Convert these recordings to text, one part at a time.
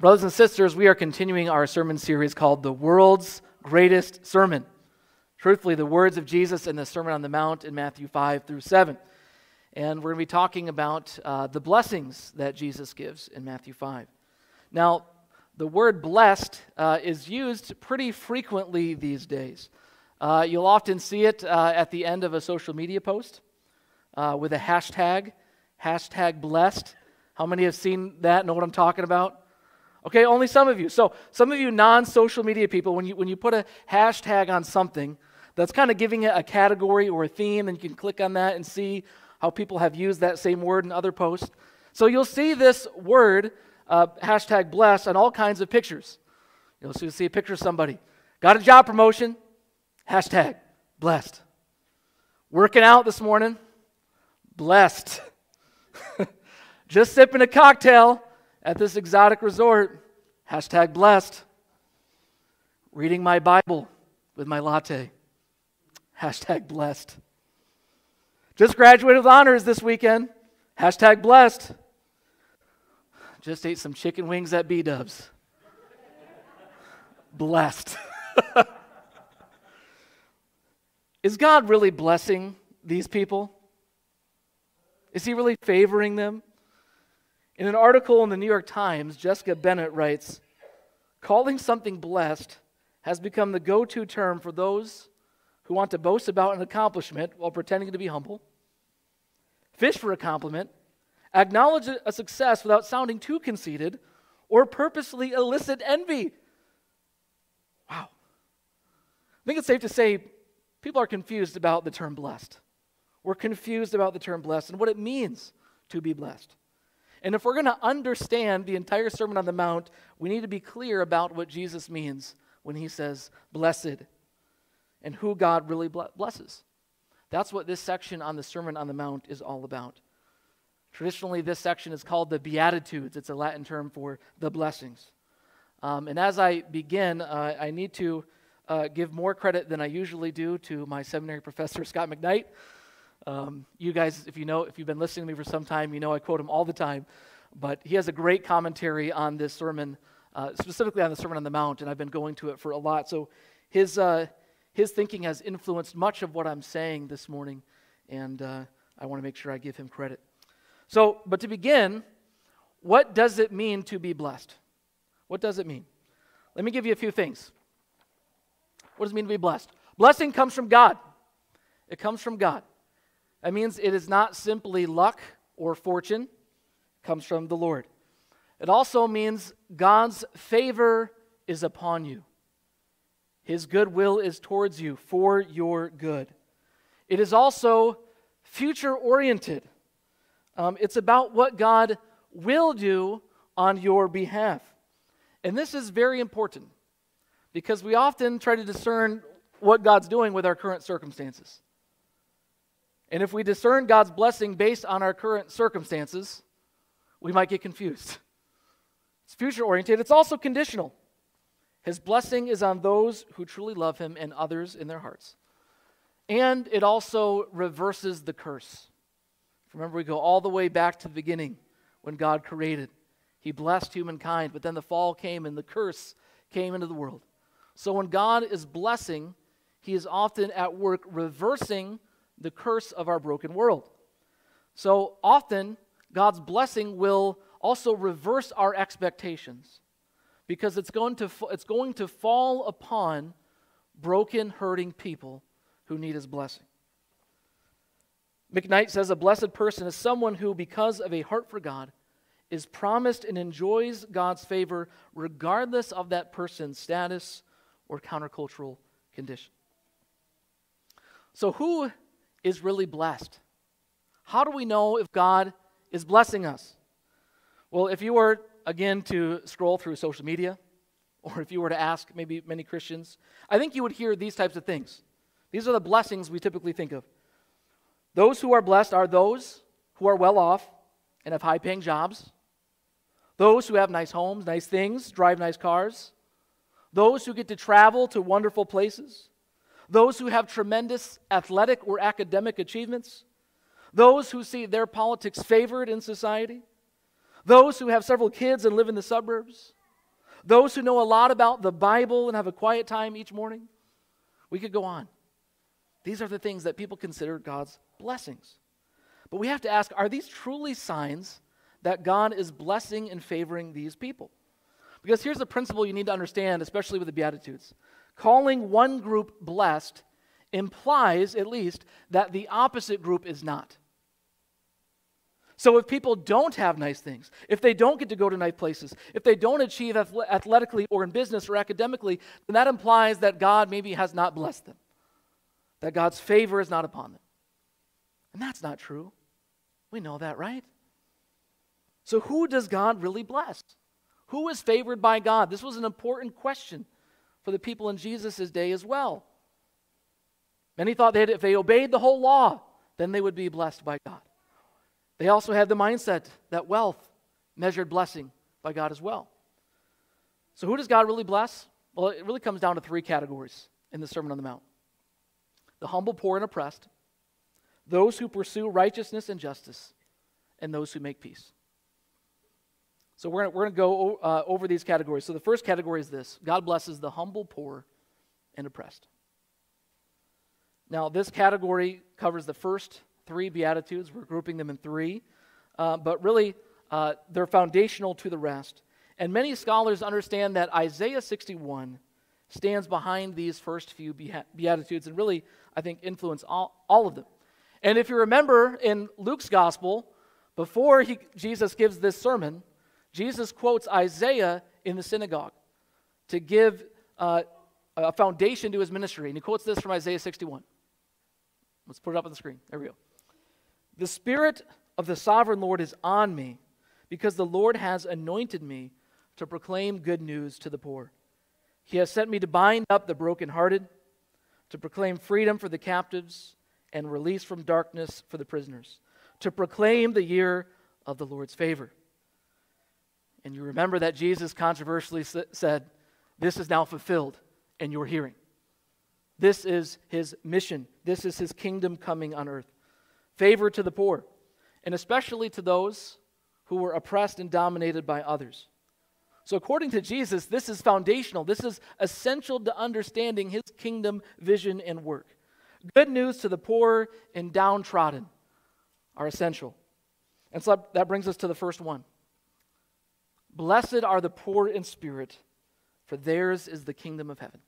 Brothers and sisters, we are continuing our sermon series called The World's Greatest Sermon. Truthfully, the words of Jesus in the Sermon on the Mount in Matthew 5 through 7. And we're going to be talking about uh, the blessings that Jesus gives in Matthew 5. Now, the word blessed uh, is used pretty frequently these days. Uh, you'll often see it uh, at the end of a social media post uh, with a hashtag, hashtag blessed. How many have seen that, know what I'm talking about? Okay, only some of you. So, some of you non social media people, when you, when you put a hashtag on something, that's kind of giving it a category or a theme, and you can click on that and see how people have used that same word in other posts. So, you'll see this word, uh, hashtag blessed, on all kinds of pictures. You'll see a picture of somebody. Got a job promotion, hashtag blessed. Working out this morning, blessed. Just sipping a cocktail at this exotic resort. Hashtag blessed. Reading my Bible with my latte. Hashtag blessed. Just graduated with honors this weekend. Hashtag blessed. Just ate some chicken wings at B Dubs. blessed. Is God really blessing these people? Is He really favoring them? In an article in the New York Times, Jessica Bennett writes Calling something blessed has become the go to term for those who want to boast about an accomplishment while pretending to be humble, fish for a compliment, acknowledge a success without sounding too conceited, or purposely elicit envy. Wow. I think it's safe to say people are confused about the term blessed. We're confused about the term blessed and what it means to be blessed. And if we're going to understand the entire Sermon on the Mount, we need to be clear about what Jesus means when he says blessed and who God really blesses. That's what this section on the Sermon on the Mount is all about. Traditionally, this section is called the Beatitudes. It's a Latin term for the blessings. Um, and as I begin, uh, I need to uh, give more credit than I usually do to my seminary professor, Scot McKnight. Um, you guys, if you know, if you've been listening to me for some time, you know I quote him all the time. But he has a great commentary on this sermon, uh, specifically on the Sermon on the Mount, and I've been going to it for a lot. So his, uh, his thinking has influenced much of what I'm saying this morning, and uh, I want to make sure I give him credit. So, but to begin, what does it mean to be blessed? What does it mean? Let me give you a few things. What does it mean to be blessed? Blessing comes from God. It comes from God. That means it is not simply luck or fortune, it comes from the Lord. It also means God's favor is upon you. His goodwill is towards you for your good. It is also future oriented. Um, it's about what God will do on your behalf. And this is very important because we often try to discern what God's doing with our current circumstances. And if we discern God's blessing based on our current circumstances, we might get confused. It's future oriented, it's also conditional. His blessing is on those who truly love him and others in their hearts. And it also reverses the curse. Remember, we go all the way back to the beginning when God created. He blessed humankind, but then the fall came and the curse came into the world. So when God is blessing, he is often at work reversing the curse of our broken world. So often, God's blessing will also reverse our expectations because it's going to, it's going to fall upon broken, hurting people who need his blessing. McKnight says a blessed person is someone who, because of a heart for God, is promised and enjoys God's favor regardless of that person's status or countercultural condition. So, who is really blessed. How do we know if God is blessing us? Well, if you were, again, to scroll through social media, or if you were to ask maybe many Christians, I think you would hear these types of things. These are the blessings we typically think of. Those who are blessed are those who are well off and have high paying jobs, those who have nice homes, nice things, drive nice cars, those who get to travel to wonderful places, those who have tremendous athletic or academic achievements, those who see their politics favored in society, those who have several kids and live in the suburbs, those who know a lot about the Bible and have a quiet time each morning. We could go on. These are the things that people consider God's blessings. But we have to ask are these truly signs that God is blessing and favoring these people? Because here's the principle you need to understand, especially with the Beatitudes calling one group blessed implies, at least, that the opposite group is not. So if people don't have nice things, if they don't get to go to nice places, if they don't achieve athletically or in business or academically, then that implies that God maybe has not blessed them, that God's favor is not upon them. And that's not true. We know that, right? So who does God really bless? Who is favored by God? This was an important question for the people in Jesus' day as well. Many thought that if they obeyed the whole law, then they would be blessed by God. They also had the mindset that wealth measured blessing by God as well. So, who does God really bless? Well, it really comes down to three categories in the Sermon on the Mount the humble, poor, and oppressed, those who pursue righteousness and justice, and those who make peace. So, we're going to go uh, over these categories. So, the first category is this God blesses the humble, poor, and oppressed. Now, this category covers the first three Beatitudes. We're grouping them in three, uh, but really uh, they're foundational to the rest. And many scholars understand that Isaiah 61 stands behind these first few Beatitudes and really, I think, influence all, all of them. And if you remember in Luke's gospel, before he, Jesus gives this sermon, Jesus quotes Isaiah in the synagogue to give uh, a foundation to his ministry. And he quotes this from Isaiah 61. Let's put it up on the screen. There we go. The Spirit of the sovereign Lord is on me because the Lord has anointed me to proclaim good news to the poor. He has sent me to bind up the brokenhearted, to proclaim freedom for the captives and release from darkness for the prisoners, to proclaim the year of the Lord's favor. And you remember that Jesus controversially said, This is now fulfilled in your hearing. This is his mission. This is his kingdom coming on earth. Favor to the poor, and especially to those who were oppressed and dominated by others. So, according to Jesus, this is foundational. This is essential to understanding his kingdom vision and work. Good news to the poor and downtrodden are essential. And so that brings us to the first one Blessed are the poor in spirit, for theirs is the kingdom of heaven.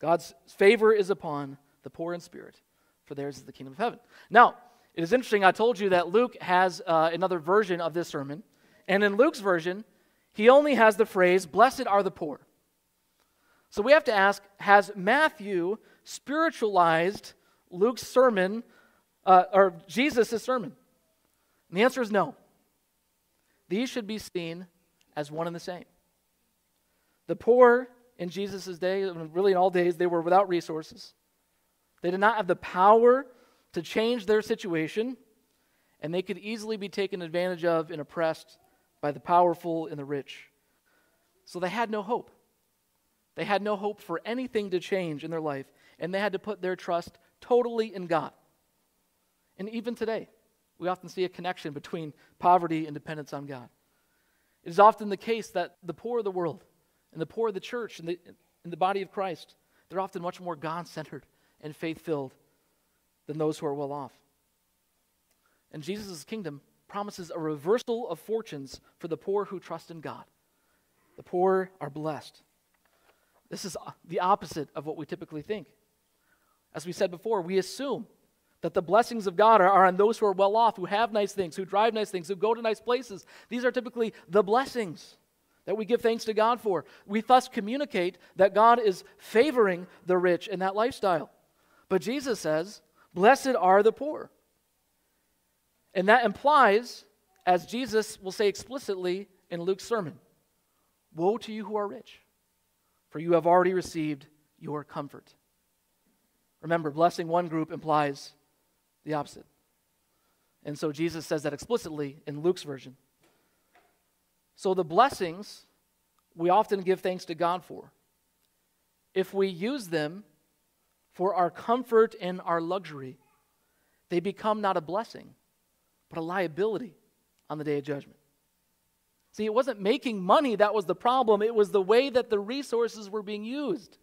God's favor is upon the poor in spirit, for theirs is the kingdom of heaven. Now, it is interesting, I told you that Luke has uh, another version of this sermon. And in Luke's version, he only has the phrase, Blessed are the poor. So we have to ask Has Matthew spiritualized Luke's sermon, uh, or Jesus' sermon? And the answer is no. These should be seen as one and the same. The poor in Jesus' day, really in all days, they were without resources. They did not have the power to change their situation, and they could easily be taken advantage of and oppressed by the powerful and the rich. So they had no hope. They had no hope for anything to change in their life, and they had to put their trust totally in God. And even today, we often see a connection between poverty and dependence on God. It is often the case that the poor of the world and the poor of the church and the, in the body of Christ, they're often much more God centered and faith filled than those who are well off. And Jesus' kingdom promises a reversal of fortunes for the poor who trust in God. The poor are blessed. This is the opposite of what we typically think. As we said before, we assume that the blessings of God are, are, on those who are well off, who have nice things, who drive nice things, who go to nice places. These are typically the blessings that we give thanks to God for. We thus communicate that God is favoring the rich in that lifestyle. But Jesus says, Blessed are the poor. And that implies, as Jesus will say explicitly in Luke's sermon, Woe to you who are rich, for you have already received your comfort. Remember, blessing one group implies the opposite. And so Jesus says that explicitly in Luke's version. So the blessings we often give thanks to God for, if we use them for our comfort and our luxury, they become not a blessing, but a liability on the day of judgment. See, it wasn't making money that was the problem, it was the way that the resources were being used.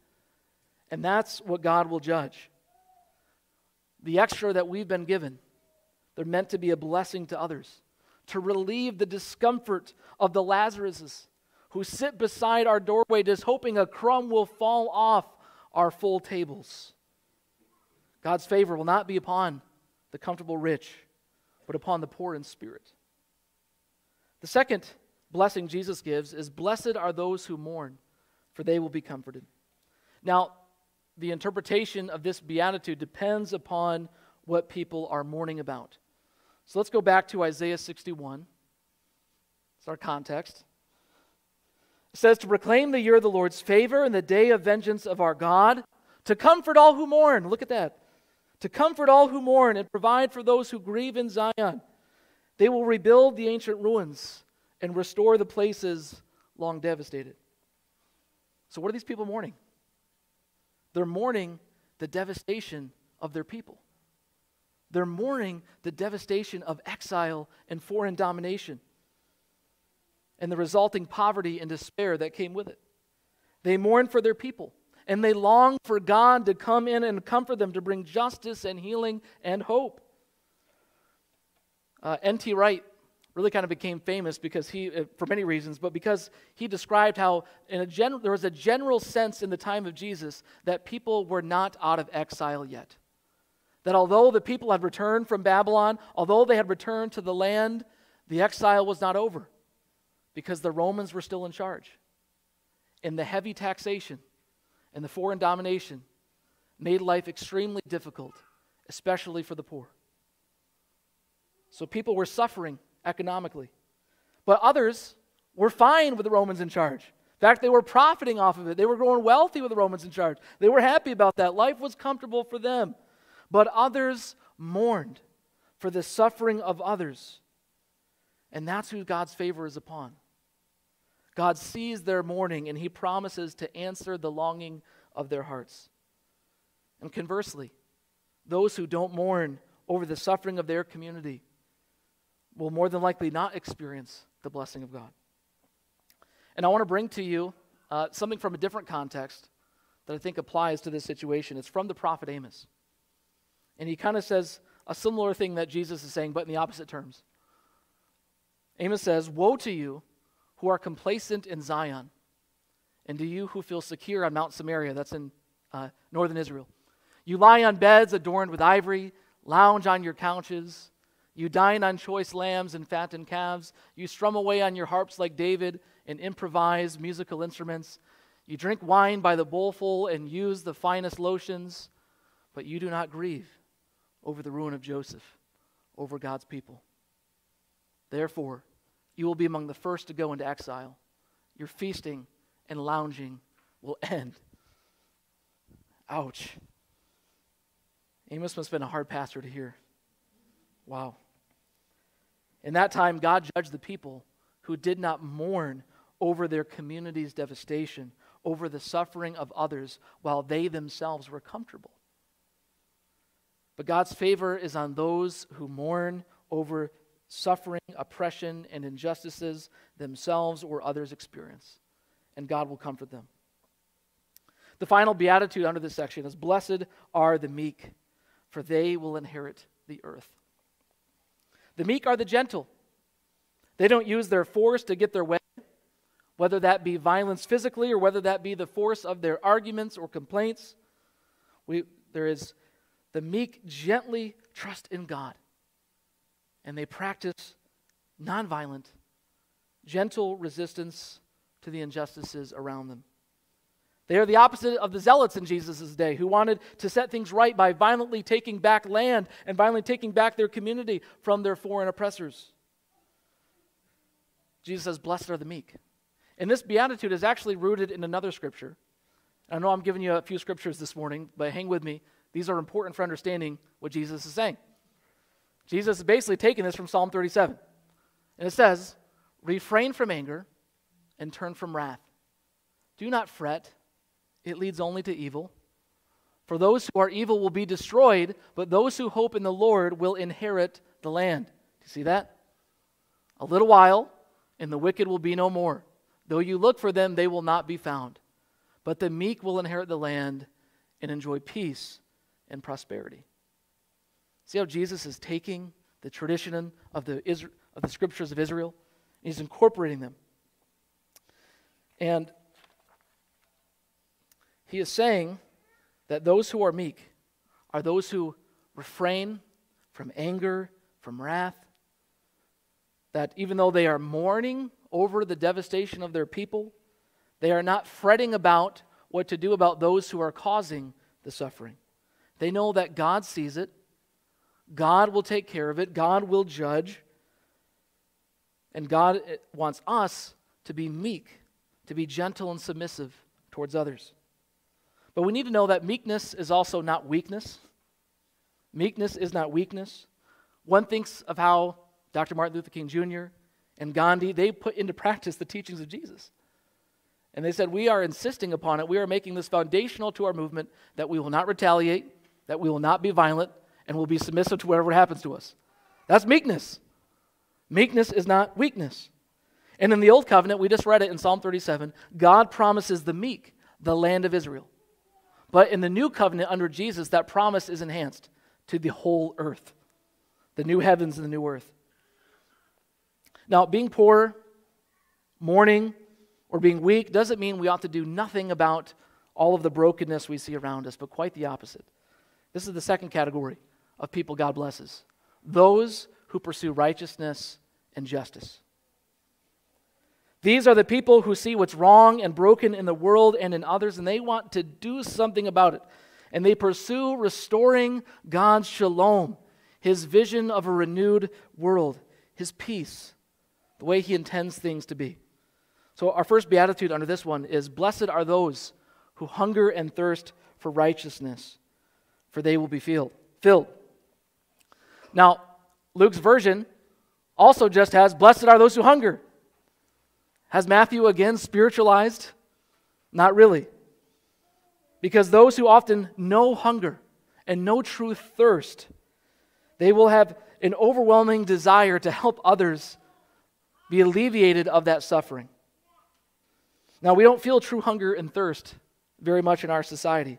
And that's what God will judge. The extra that we've been given, they're meant to be a blessing to others, to relieve the discomfort of the Lazaruses who sit beside our doorway just hoping a crumb will fall off our full tables. God's favor will not be upon the comfortable rich, but upon the poor in spirit. The second blessing Jesus gives is Blessed are those who mourn, for they will be comforted. Now, the interpretation of this beatitude depends upon what people are mourning about. So let's go back to Isaiah 61. It's our context. It says, To proclaim the year of the Lord's favor and the day of vengeance of our God, to comfort all who mourn. Look at that. To comfort all who mourn and provide for those who grieve in Zion. They will rebuild the ancient ruins and restore the places long devastated. So, what are these people mourning? They're mourning the devastation of their people. They're mourning the devastation of exile and foreign domination and the resulting poverty and despair that came with it. They mourn for their people and they long for God to come in and comfort them, to bring justice and healing and hope. Uh, N.T. Wright really kind of became famous because he, uh, for many reasons, but because he described how in a gen- there was a general sense in the time of Jesus that people were not out of exile yet. That although the people had returned from Babylon, although they had returned to the land, the exile was not over because the Romans were still in charge. And the heavy taxation and the foreign domination made life extremely difficult, especially for the poor. So people were suffering economically. But others were fine with the Romans in charge. In fact, they were profiting off of it. They were growing wealthy with the Romans in charge. They were happy about that. Life was comfortable for them. But others mourned for the suffering of others. And that's who God's favor is upon. God sees their mourning and he promises to answer the longing of their hearts. And conversely, those who don't mourn over the suffering of their community will more than likely not experience the blessing of God. And I want to bring to you uh, something from a different context that I think applies to this situation. It's from the prophet Amos. And he kind of says a similar thing that Jesus is saying, but in the opposite terms. Amos says, Woe to you who are complacent in Zion, and to you who feel secure on Mount Samaria, that's in uh, northern Israel. You lie on beds adorned with ivory, lounge on your couches you dine on choice lambs and fattened calves. You strum away on your harps like David and improvise musical instruments. You drink wine by the bowlful and use the finest lotions, but you do not grieve over the ruin of Joseph, over God's people. Therefore, you will be among the first to go into exile. Your feasting and lounging will end. Ouch. Amos must have been a hard pastor to hear. Wow. In that time, God judged the people who did not mourn over their community's devastation, over the suffering of others, while they themselves were comfortable. But God's favor is on those who mourn over suffering, oppression, and injustices themselves or others experience, and God will comfort them. The final beatitude under this section is Blessed are the meek, for they will inherit the earth. The meek are the gentle. They don't use their force to get their way, whether that be violence physically or whether that be the force of their arguments or complaints. We, there is the meek gently trust in God, and they practice nonviolent, gentle resistance to the injustices around them. They are the opposite of the zealots in Jesus' day who wanted to set things right by violently taking back land and violently taking back their community from their foreign oppressors. Jesus says, Blessed are the meek. And this beatitude is actually rooted in another scripture. I know I'm giving you a few scriptures this morning, but hang with me. These are important for understanding what Jesus is saying. Jesus is basically taking this from Psalm 37. And it says, Refrain from anger and turn from wrath. Do not fret it leads only to evil. For those who are evil will be destroyed, but those who hope in the Lord will inherit the land. Do you see that? A little while, and the wicked will be no more. Though you look for them, they will not be found. But the meek will inherit the land and enjoy peace and prosperity. See how Jesus is taking the tradition of the, of the scriptures of Israel he's incorporating them. And he is saying that those who are meek are those who refrain from anger, from wrath, that even though they are mourning over the devastation of their people, they are not fretting about what to do about those who are causing the suffering. They know that God sees it, God will take care of it, God will judge, and God wants us to be meek, to be gentle and submissive towards others. But we need to know that meekness is also not weakness. Meekness is not weakness. One thinks of how Dr. Martin Luther King Jr. and Gandhi, they put into practice the teachings of Jesus. And they said, We are insisting upon it. We are making this foundational to our movement that we will not retaliate, that we will not be violent, and will be submissive to whatever happens to us. That's meekness. Meekness is not weakness. And in the Old Covenant, we just read it in Psalm 37, God promises the meek the land of Israel. But in the New Covenant under Jesus, that promise is enhanced to the whole earth, the new heavens and the new earth. Now, being poor, mourning, or being weak doesn't mean we ought to do nothing about all of the brokenness we see around us, but quite the opposite. This is the second category of people God blesses those who pursue righteousness and justice. These are the people who see what's wrong and broken in the world and in others, and they want to do something about it. And they pursue restoring God's shalom, his vision of a renewed world, his peace, the way he intends things to be. So, our first beatitude under this one is Blessed are those who hunger and thirst for righteousness, for they will be filled. filled. Now, Luke's version also just has Blessed are those who hunger. Has Matthew again spiritualized? Not really. Because those who often know hunger and know true thirst, they will have an overwhelming desire to help others be alleviated of that suffering. Now, we don't feel true hunger and thirst very much in our society.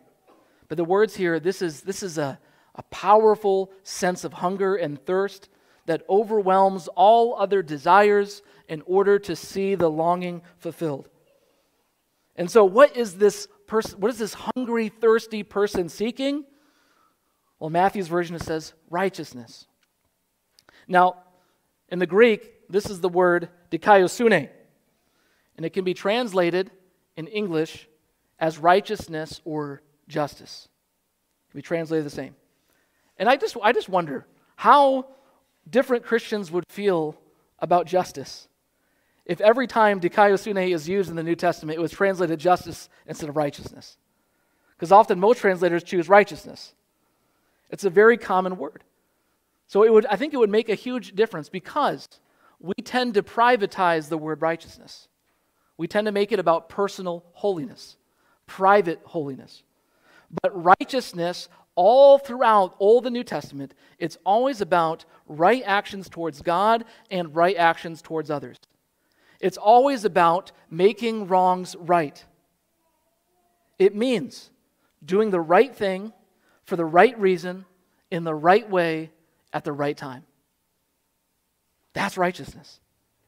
But the words here, this is, this is a, a powerful sense of hunger and thirst that overwhelms all other desires in order to see the longing fulfilled. And so, what is this person? What is this hungry, thirsty person seeking? Well, Matthew's version it says righteousness. Now, in the Greek, this is the word dikaiosune, and it can be translated in English as righteousness or justice. It can be translated the same. And I just, I just wonder how different Christians would feel about justice if every time dikaiosune is used in the New Testament, it was translated justice instead of righteousness. Because often most translators choose righteousness. It's a very common word. So it would, I think it would make a huge difference because we tend to privatize the word righteousness. We tend to make it about personal holiness, private holiness. But righteousness, all throughout all the New Testament, it's always about right actions towards God and right actions towards others. It's always about making wrongs right. It means doing the right thing for the right reason, in the right way, at the right time. That's righteousness.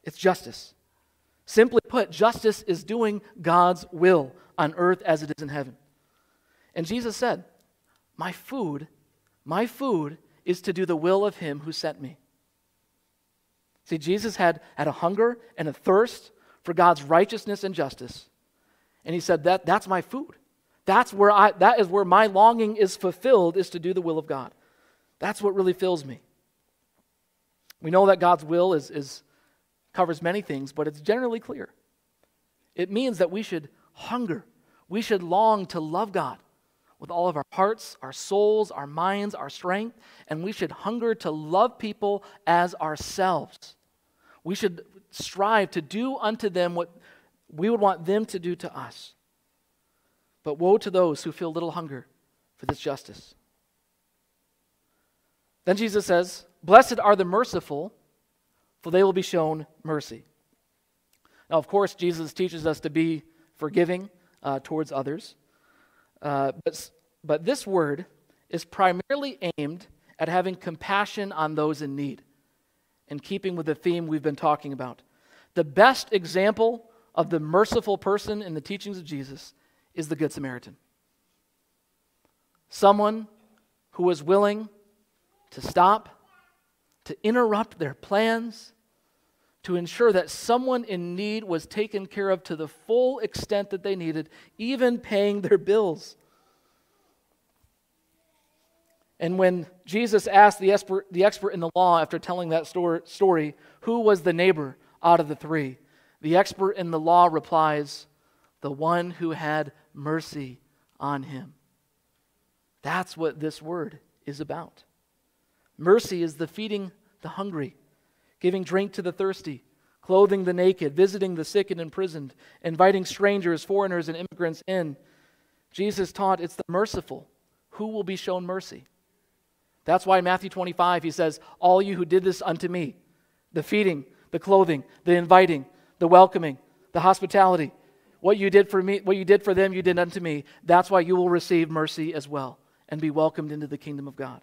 It's justice. Simply put, justice is doing God's will on earth as it is in heaven. And Jesus said, My food, my food is to do the will of him who sent me. See, Jesus had, had a hunger and a thirst for God's righteousness and justice. And he said, that, That's my food. That's where I, that is where my longing is fulfilled, is to do the will of God. That's what really fills me. We know that God's will is, is, covers many things, but it's generally clear. It means that we should hunger, we should long to love God with all of our hearts, our souls, our minds, our strength, and we should hunger to love people as ourselves. We should strive to do unto them what we would want them to do to us. But woe to those who feel little hunger for this justice. Then Jesus says, Blessed are the merciful, for they will be shown mercy. Now, of course, Jesus teaches us to be forgiving uh, towards others. Uh, but, but this word is primarily aimed at having compassion on those in need, in keeping with the theme we've been talking about. The best example of the merciful person in the teachings of Jesus is the Good Samaritan. Someone who was willing to stop, to interrupt their plans, to ensure that someone in need was taken care of to the full extent that they needed, even paying their bills. And when Jesus asked the expert, the expert in the law after telling that story, who was the neighbor out of the three, the expert in the law replies, the one who had mercy on him. That's what this word is about. Mercy is the feeding the hungry, giving drink to the thirsty, clothing the naked, visiting the sick and imprisoned, inviting strangers, foreigners, and immigrants in. Jesus taught it's the merciful who will be shown mercy. That's why Matthew 25 he says, All you who did this unto me, the feeding, the clothing, the inviting, the welcoming, the hospitality, what you did for me, what you did for them, you did unto me. That's why you will receive mercy as well and be welcomed into the kingdom of God.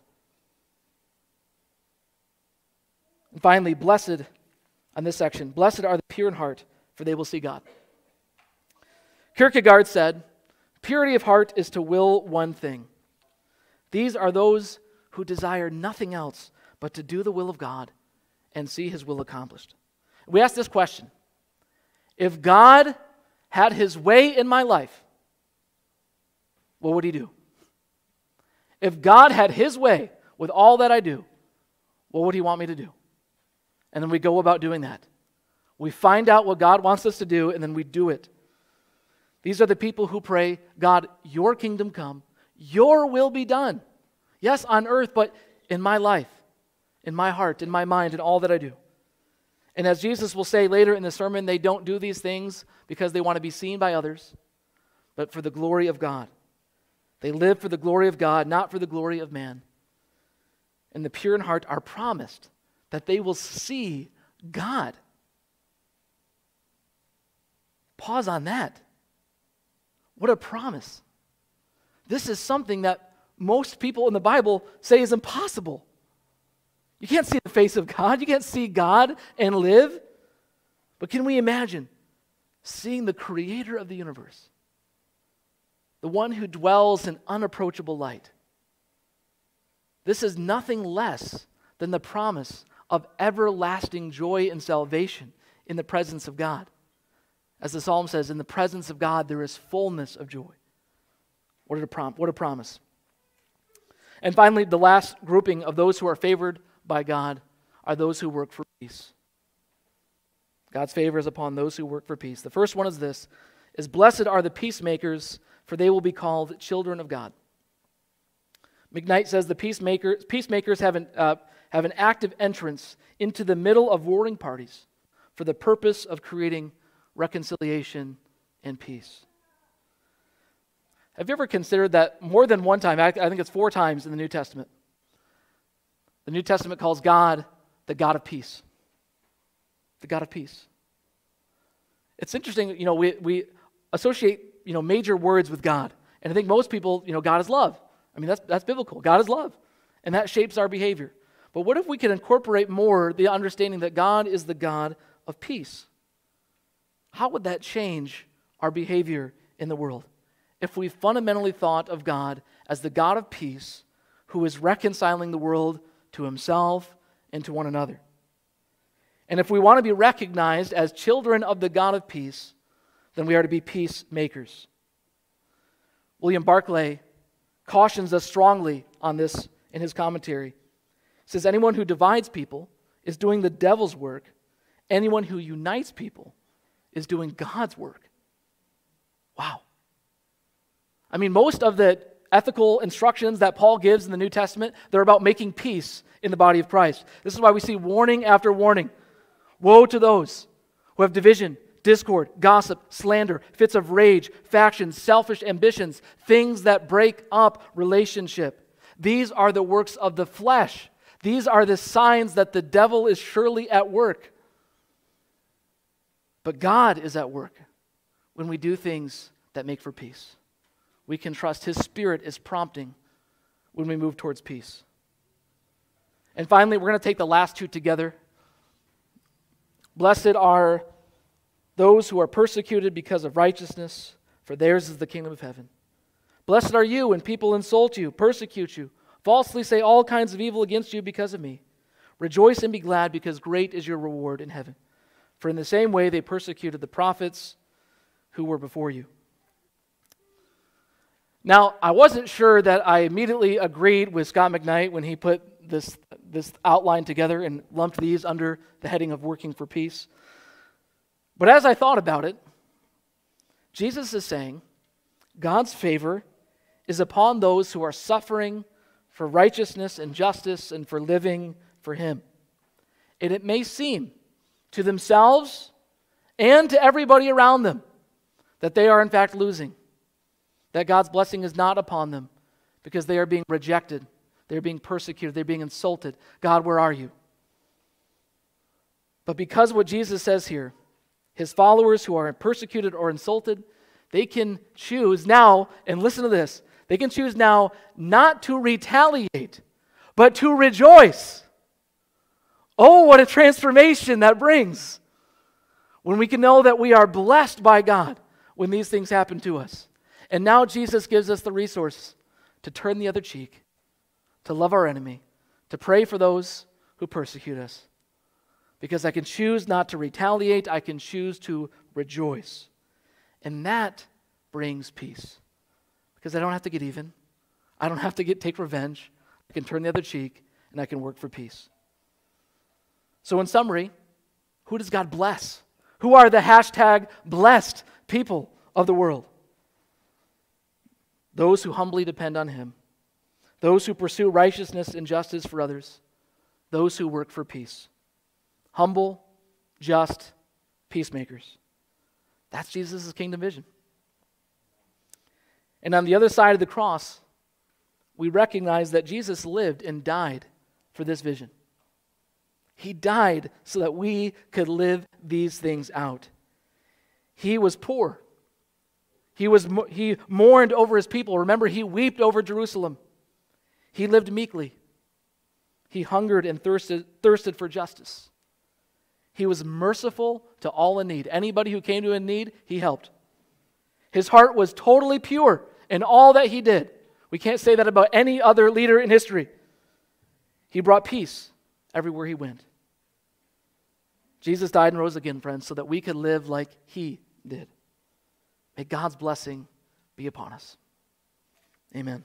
And finally, blessed on this section, blessed are the pure in heart, for they will see God. Kierkegaard said, Purity of heart is to will one thing. These are those who desire nothing else but to do the will of God and see his will accomplished. We ask this question If God had his way in my life, what would he do? If God had his way with all that I do, what would he want me to do? And then we go about doing that. We find out what God wants us to do, and then we do it. These are the people who pray, God, your kingdom come, your will be done. Yes, on earth, but in my life, in my heart, in my mind, in all that I do. And as Jesus will say later in the sermon, they don't do these things because they want to be seen by others, but for the glory of God. They live for the glory of God, not for the glory of man. And the pure in heart are promised that they will see God. Pause on that. What a promise. This is something that most people in the Bible say is impossible. You can't see the face of God, you can't see God and live. But can we imagine seeing the creator of the universe, the one who dwells in unapproachable light? This is nothing less than the promise of everlasting joy and salvation in the presence of God. As the psalm says, in the presence of God there is fullness of joy. What a, prom- what a promise. And finally, the last grouping of those who are favored by God are those who work for peace. God's favor is upon those who work for peace. The first one is this is blessed are the peacemakers, for they will be called children of God. McKnight says the peacemakers, peacemakers have an, uh, have an active entrance into the middle of warring parties for the purpose of creating reconciliation and peace. Have you ever considered that more than one time? I think it's four times in the New Testament. The New Testament calls God the God of peace. The God of peace. It's interesting, you know, we, we associate, you know, major words with God. And I think most people, you know, God is love. I mean, that's, that's biblical. God is love. And that shapes our behavior. But what if we could incorporate more the understanding that God is the God of peace? How would that change our behavior in the world? If we fundamentally thought of God as the God of peace who is reconciling the world to himself and to one another. And if we want to be recognized as children of the God of peace, then we are to be peacemakers. William Barclay cautions us strongly on this in his commentary says anyone who divides people is doing the devil's work. Anyone who unites people is doing God's work. Wow. I mean, most of the ethical instructions that Paul gives in the New Testament, they're about making peace in the body of Christ. This is why we see warning after warning. Woe to those who have division, discord, gossip, slander, fits of rage, factions, selfish ambitions, things that break up relationship. These are the works of the flesh these are the signs that the devil is surely at work. But God is at work when we do things that make for peace. We can trust His Spirit is prompting when we move towards peace. And finally, we're going to take the last two together. Blessed are those who are persecuted because of righteousness, for theirs is the kingdom of heaven. Blessed are you when people insult you, persecute you, falsely say all kinds of evil against you because of me. Rejoice and be glad, because great is your reward in heaven. For in the same way they persecuted the prophets who were before you. Now, I wasn't sure that I immediately agreed with Scot McKnight when he put this, this outline together and lumped these under the heading of working for peace. But as I thought about it, Jesus is saying God's favor is upon those who are suffering for righteousness and justice and for living for Him. And it may seem to themselves and to everybody around them that they are in fact losing, that God's blessing is not upon them because they are being rejected they're being persecuted. They're being insulted. God, where are you? But because what Jesus says here, his followers who are persecuted or insulted, they can choose now, and listen to this, they can choose now not to retaliate, but to rejoice. Oh, what a transformation that brings when we can know that we are blessed by God when these things happen to us. And now Jesus gives us the resource to turn the other cheek to love our enemy, to pray for those who persecute us. Because I can choose not to retaliate, I can choose to rejoice. And that brings peace. Because I don't have to get even, I don't have to get, take revenge. I can turn the other cheek, and I can work for peace. So, in summary, who does God bless? Who are the hashtag blessed people of the world? Those who humbly depend on Him those who pursue righteousness and justice for others, those who work for peace. Humble, just peacemakers. That's Jesus' kingdom vision. And on the other side of the cross, we recognize that Jesus lived and died for this vision. He died so that we could live these things out. He was poor. He, was, he mourned over his people. Remember, he wept over Jerusalem. He lived meekly. He hungered and thirsted, thirsted for justice. He was merciful to all in need. Anybody who came to him in need, he helped. His heart was totally pure in all that he did. We can't say that about any other leader in history. He brought peace everywhere he went. Jesus died and rose again, friends, so that we could live like he did. May God's blessing be upon us. Amen.